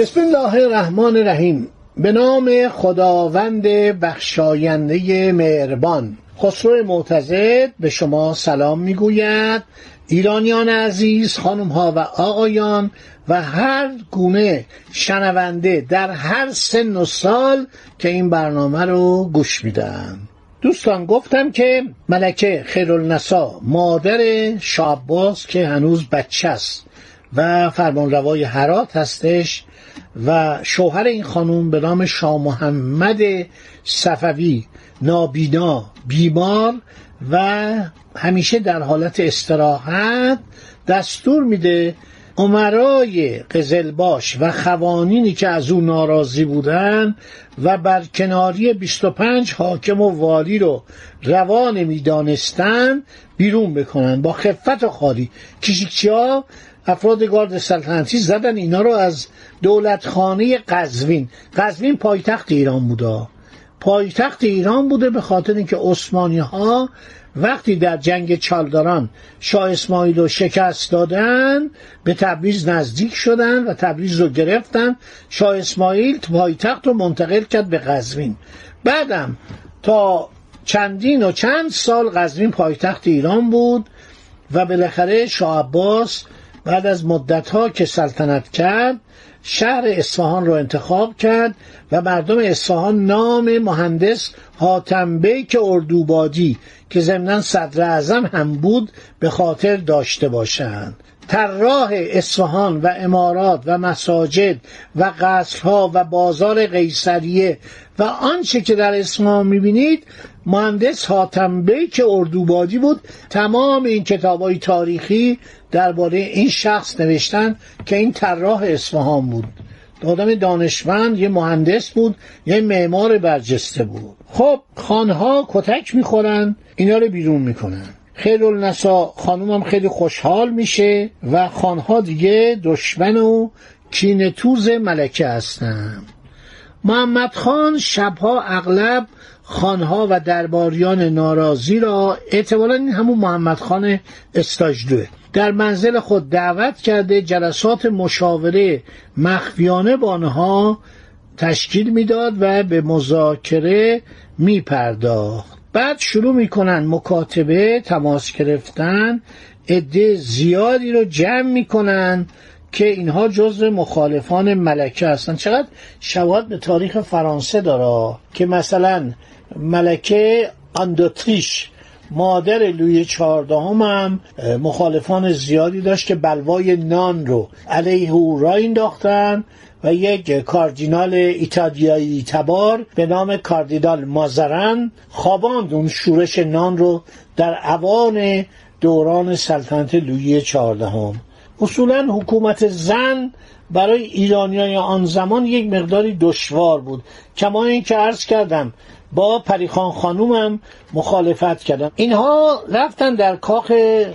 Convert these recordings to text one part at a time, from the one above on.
بسم الله الرحمن الرحیم. به نام خداوند بخشاینده مهربان. خسرو معتزد به شما سلام می‌گوید. ایرانیان عزیز خانم ها و آقایان و هر گونه شنونده در هر سن و سال که این برنامه رو گوش میدن. دوستان گفتم که ملکه خیرالنسا مادر شاباز که هنوز بچه است. و فرمانروای هرات هستش و شوهر این خانوم به نام شاه محمد صفوی نابینا بیمار و همیشه در حالت استراحت دستور میده عمرای قزلباش و خوانینی که از او ناراضی بودن و بر کناری 25 حاکم و والی رو روان می‌دانستن بیرون بکنن. با خفت و خالی. کشیکچی ها افراد گارد سلطنتی زدن اینا رو از دولتخانه قزوین. قزوین پایتخت ایران بوده پایتخت ایران بوده به خاطر اینکه عثمانی ها وقتی در جنگ چالداران شاه اسماعیل رو شکست دادن به تبریز نزدیک شدن و تبریز رو گرفتن. شاه اسماعیل پایتخت رو منتقل کرد به قزوین. بعدم تا چندین و چند سال قزوین پایتخت ایران بود و بالاخره شاه عباس بعد از مدتها که سلطنت کرد شهر اصفهان رو انتخاب کرد و مردم اصفهان نام مهندس حاتم بیک اردوبادی که ضمنا صدر اعظم هم بود به خاطر داشته باشند. طراح اصفهان و امارات و مساجد و قصرها و بازار قیصریه و آنچه که در اصفهان می‌بینید مهندس حاتم بیک اردوبادی بود تمام این کتابای تاریخی درباره این شخص نوشتن که این طراح اصفهان بود. آدم دانشمند یه مهندس بود یه معمار برجسته بود. خب خانها کتک می‌خورن اینا رو بیرون می‌کنن. خیرالنسا خانومم خیلی خوشحال میشه و خانها دیگه دشمن و کینتوز ملکه هستن. محمد خان شبها اغلب خانها و درباریان ناراضی را احتمالا این همون محمد خان استاجدوه در منزل خود دعوت کرده جلسات مشاوره مخفیانه با آنها تشکیل می‌داد و به مذاکره میپرداخت. بعد شروع می‌کنن مکاتبه تماس گرفتن عده زیادی رو جمع می‌کنن که اینها جزو مخالفان ملکه هستن. چقدر شواهد به تاریخ فرانسه داره که مثلا ملکه اندوتریش مادر لوی چهاردهم هم مخالفان زیادی داشت که بلوای نان رو علیه او را انداختن و یک کاردینال ایتالیایی تبار به نام کاردینال مازرن خواباند. اون شورش نان رو در اوان دوران سلطنت لویی چهاردهم. اصولا حکومت زن برای ایرانیای آن زمان یک مقداری دشوار بود. کما اینکه عرض کردم با پریخان خانومم مخالفت کردم. اینها رفتن در کاخ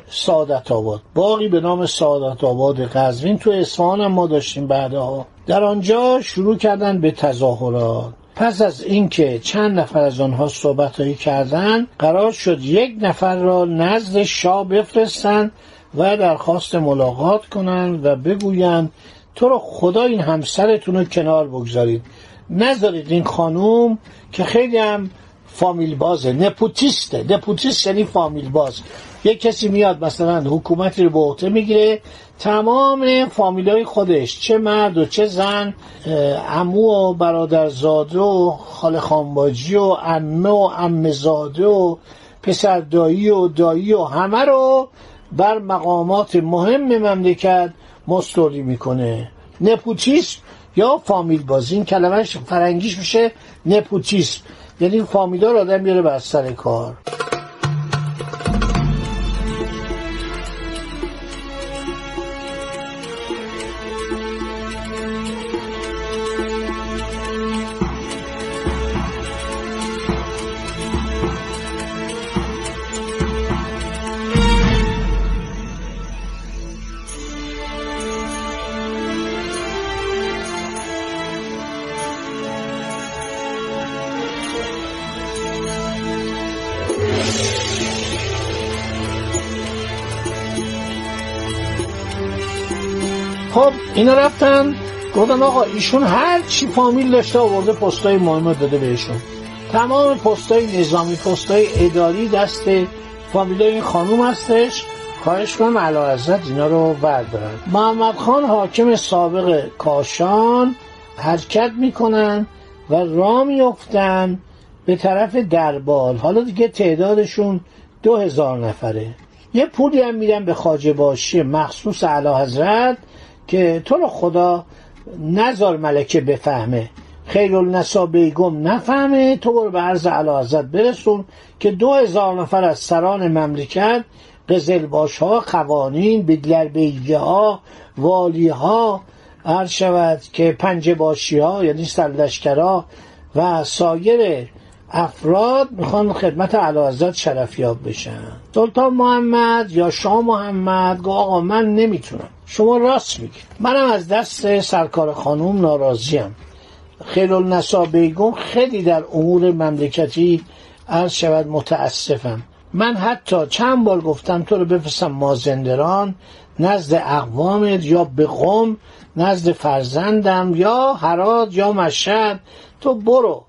سعادت آباد. باقی به نام سعادت آباد قزوین تو اصفهان هم ما داشتیم بعدها. در آنجا شروع کردن به تظاهرات. پس از اینکه چند نفر از آنها صحبتهایی کردند قرار شد یک نفر را نزد شاه بفرستند و درخواست ملاقات کنند و بگویند تو رو خدا این همسرتون رو کنار بگذارید. نذارید این خانوم که خیلی هم فامیل بازه. نپوتیسته. نپوتیست یعنی فامیل باز. یک کسی میاد مثلا حکومتی رو به عهده می‌گیره تمام فامیلای خودش چه مرد و چه زن عمو و برادرزاده و خاله خانباجی و عمه و عمزاده و پسر دایی و دایی و همه رو بر مقامات مهم مملکت مستولی می‌کنه. نپوتیسم یا فامیل بازی این کلمهش فرنگیش میشه نپوتیسم. یعنی فامیلا رو آدم بیاره بر سر کار. اینا رفتن گفتن آقا ایشون هر چی فامیل داشته آورده پستای مهم داده بهشون. تمام پستای نظامی پستای اداری دست فامیل این خانوم هستش. خواهش کنم علا حضرت اینا رو بردارن. محمد خان حاکم سابق کاشان حرکت می‌کنن و را میفتن به طرف دربال حالا دیگه تعدادشون دو هزار نفره. یه پولی هم میدن به خاجه باشی مخصوص علا حضرت. که تو رو خدا نزار ملکه بفهمه. خیل النسا بیگم نفهمه. تو برو به عرض علا برسون که دو هزار نفر از سران مملکت قزلباش ها قوانین بدلر بیگه ها والی ها عرض شود که پنجه باشی ها یعنی سرلشکرها و سایر افراد می‌خوان خدمت علا شرفیاب بشن. سلطان محمد یا شاه محمد گو آقا من نمی‌تونم. شما راست میگید منم از دست سرکار خانوم ناراضیم. خیل النسا بیگم خیلی در امور مملکتی عرض شود متاسفم. من حتی چند بار گفتم تو رو بفرستم مازندران نزد اقوامت یا به قوم نزد فرزندم یا هرات یا مشهد. تو برو.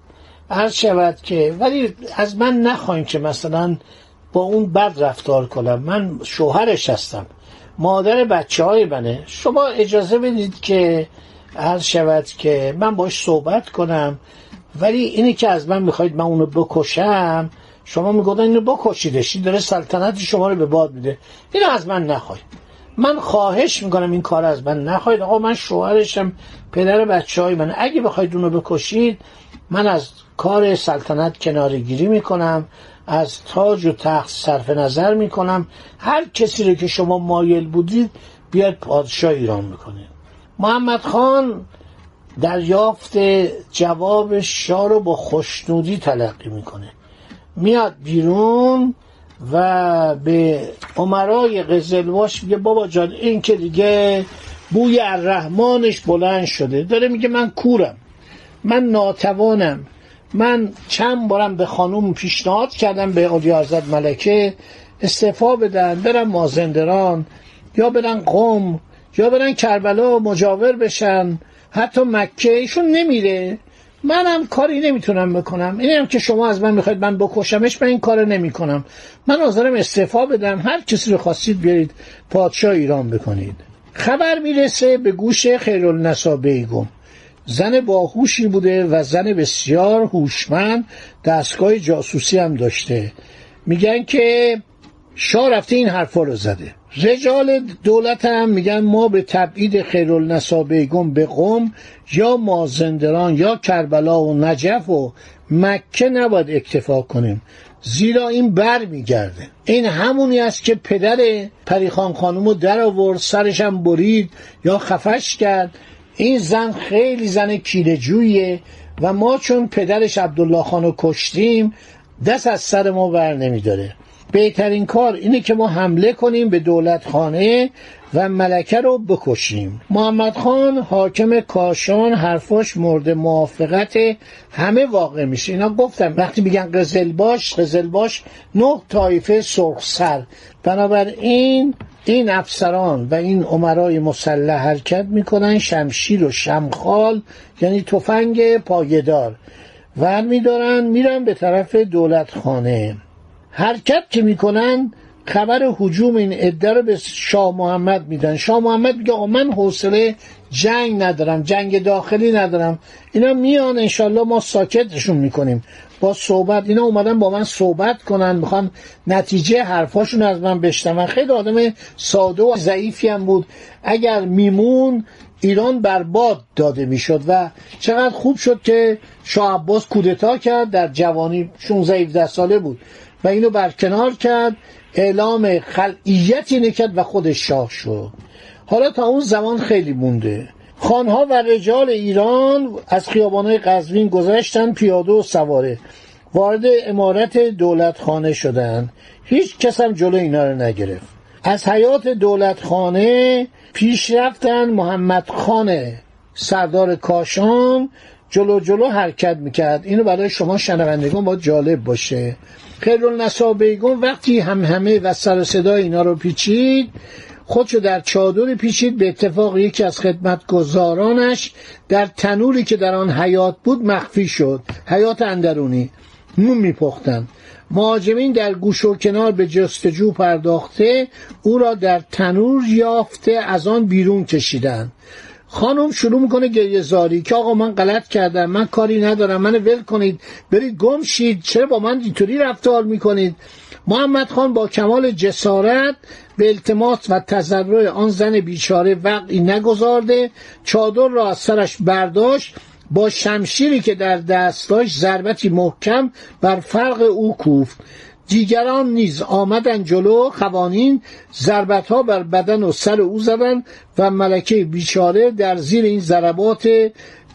عرض شود که ولی از من نخواهیم که مثلا با اون بد رفتار کنم. من شوهرش هستم. مادر بچه های منه. شما اجازه بدید که عرض شود که من باش صحبت کنم ولی اینی که از من می‌خواید من اونو بکشم شما میگودن اینو بکشیدش. داره سلطنت شما رو به باد میده. اینو از من نخواهید. من خواهش می‌کنم این کار از من نخواهید. آقا من شوهرشم پدر بچه های من اگه بخواید اونو بکشید من از کار سلطنت کناره گیری می‌کنم. از تاج و تخت صرف نظر می‌کنم. هر کسی رو که شما مایل بودید بیاد پادشاه ایران می‌کنه محمد خان دریافت جواب شاه رو با خوشنودی تلقی می‌کنه. میاد بیرون و به عمرای قزلواش میگه بابا جان این که دیگه بوی الرحمانش بلند شده. داره میگه من کورم. من ناتوانم. من چند بارم به خانوم پیشنهاد کردم به علی حضرت ملکه استعفا بدن برن مازندران یا برن قم یا برن کربلا مجاور بشن. حتی مکه ایشون نمیره. منم کاری نمی‌تونم بکنم. اینم که شما از من می‌خواید من بکشمش من این کار نمی‌کنم. من حاضرم استعفا بدم. هر کسی رو خواستید بیارید پادشاه ایران بکنید. خبر می‌رسه به گوش خیرالنسا بیگم. زن باهوشی بوده و زن بسیار هوشمند دستگاه جاسوسی هم داشته. میگن که شاه رفته این حرفا رو زده. رجال دولت هم میگن ما به تبعید خیرالنسا بیگم به قم یا مازندران یا کربلا و نجف و مکه نباید اکتفا کنیم. زیرا این بر میگرده. این همونی است که پدر پریخان خانم رو در آورد سرشم برید یا خفش کرد. این زن خیلی زن کیلجویه و ما چون پدرش عبدالله خانو کشتیم دست از سر ما بر نمیداره. بهترین کار اینه که ما حمله کنیم به دولت خانه و ملکه رو بکشیم. محمد خان حاکم کاشان حرفاش مورد موافقت همه واقع میشه. اینا گفتم وقتی میگن قزلباش قزلباش نه طایفه سرخ سر بنابراین این افسران و این عمرای مسلح حرکت می‌کنن شمشیر و شمخال یعنی تفنگ پایدار. ور میدارن میرن به طرف دولت خانه حرکت که می‌کنن خبر حجوم این عده رو به شاه محمد میدن. شاه محمد میگه من حوصله جنگ ندارم جنگ داخلی ندارم. اینا میان انشالله ما ساکتشون می‌کنیم. با صحبت اینا اومدن با من صحبت کنن می‌خوان نتیجه حرفاشون از من بشنون. خیلی آدم ساده و ضعیفی هم بود. اگر میمون ایران برباد داده می‌شد و چقدر خوب شد که شاه عباس کودتا کرد در جوانی 16 17 ساله بود و اینو برکنار کرد اعلام خلعیتی نکرد و خودش شاه شد. حالا تا اون زمان خیلی مونده. خانها و رجال ایران از خیابانهای قزوین گذشتن پیاده و سواره. وارد امارت دولت خانه شدن. هیچ کس هم جلو اینا رو نگرفت. از حیات دولت خانه پیش رفتن محمد خانه سردار کاشان. جلو جلو حرکت می‌کرد. اینو برای شما شنوندگان باید جالب باشه. خیرالنسا بیگم وقتی هم همه و سر صدا اینا رو پیچید خودشو در چادر پیچید به اتفاق یکی از خدمتگزارانش. در تنوری که در آن حیات بود مخفی شد. حیات اندرونی. نون میپختند مهاجمین در گوش و کنار به جستجو پرداخته او را در تنور یافته از آن بیرون کشیدن خانم شروع می‌کنه گریه زاری که آقا من غلط کردم من کاری ندارم من ول کنید برید گم شید چرا با من اینطوری رفتار می‌کنید؟ محمد خان با کمال جسارت به التماس و تضرع آن زن بیچاره وقعی نگذارده. چادر را از سرش برداشت. با شمشیری که در دست داشت ضربتی محکم بر فرق او کوفت. دیگران نیز آمدن جلو. خوانین ضربت ها بر بدن و سر او زدند و ملکه بیچاره در زیر این ضربات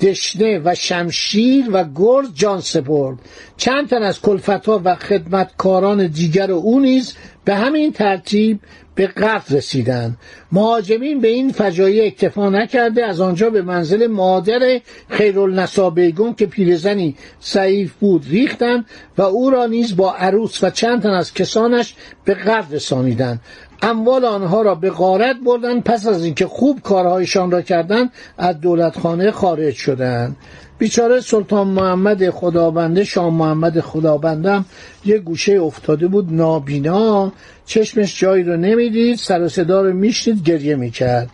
دشنه و شمشیر و گرز جان سپرد. چند تن از کلفتها و خدمتکاران دیگر او نیز به همین ترتیب به قتل رسیدند. مهاجمین به این فجایع اکتفا نکرده از آنجا به منزل مادر خیرالنسا بیگم که پیرزنی ضعیف بود ریختند و او را نیز با عروس و چند تن از کسانش به قتل رسانیدند. اموال آنها را به غارت بردن پس از اینکه خوب کارهایشان را کردند از دولتخانه خارج شدند بیچاره سلطان محمد خدابنده شاه محمد خدابندم یه گوشه افتاده بود نابینا. چشمش جایی رو نمی‌دید سر و صدا رو میشنید گریه می‌کرد.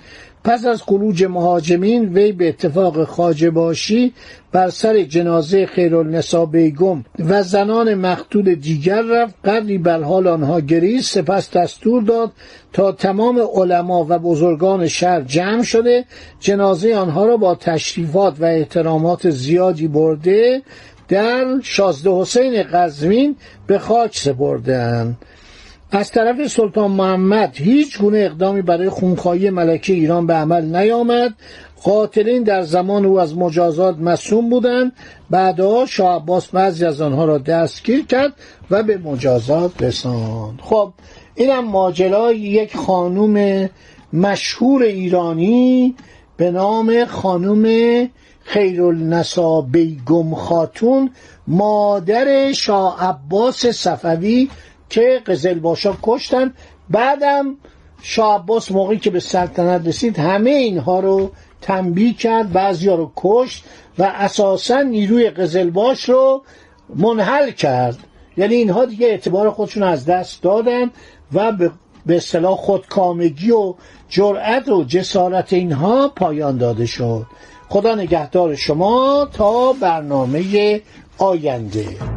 پس از خروج مهاجمین وی به اتفاق خاجه باشی بر سر جنازه خیرالنسا بیگم و زنان مقتول دیگر رفت. قدری بر حال آنها گریست. سپس دستور داد تا تمام علما و بزرگان شهر جمع شده. جنازه آنها را با تشریفات و احترامات زیادی برده در شازده حسین قزوین به خاک سپردند. از طرف سلطان محمد هیچ گونه اقدامی برای خونخواهی ملکه ایران به عمل نیامد. قاتلین در زمان او از مجازات مسوم بودند. بعدها شاه عباس بعضی از آنها را دستگیر کرد و به مجازات رساند. خب اینم ماجرای یک خانوم مشهور ایرانی به نام خانوم خیرالنسا بیگم خاتون مادر شاه عباس صفوی که قزلباشا کشتن. بعدم شاه عباس موقعی که به سلطنت رسید همه اینها رو تنبیه کرد بعضی رو کشت و اساسا نیروی قزلباش رو منحل کرد. یعنی اینها دیگه اعتبار خودشون از دست دادن و به اصطلاح خودکامگی و جرأت و جسارت اینها پایان داده شد. خدا نگهدار شما تا برنامه آینده.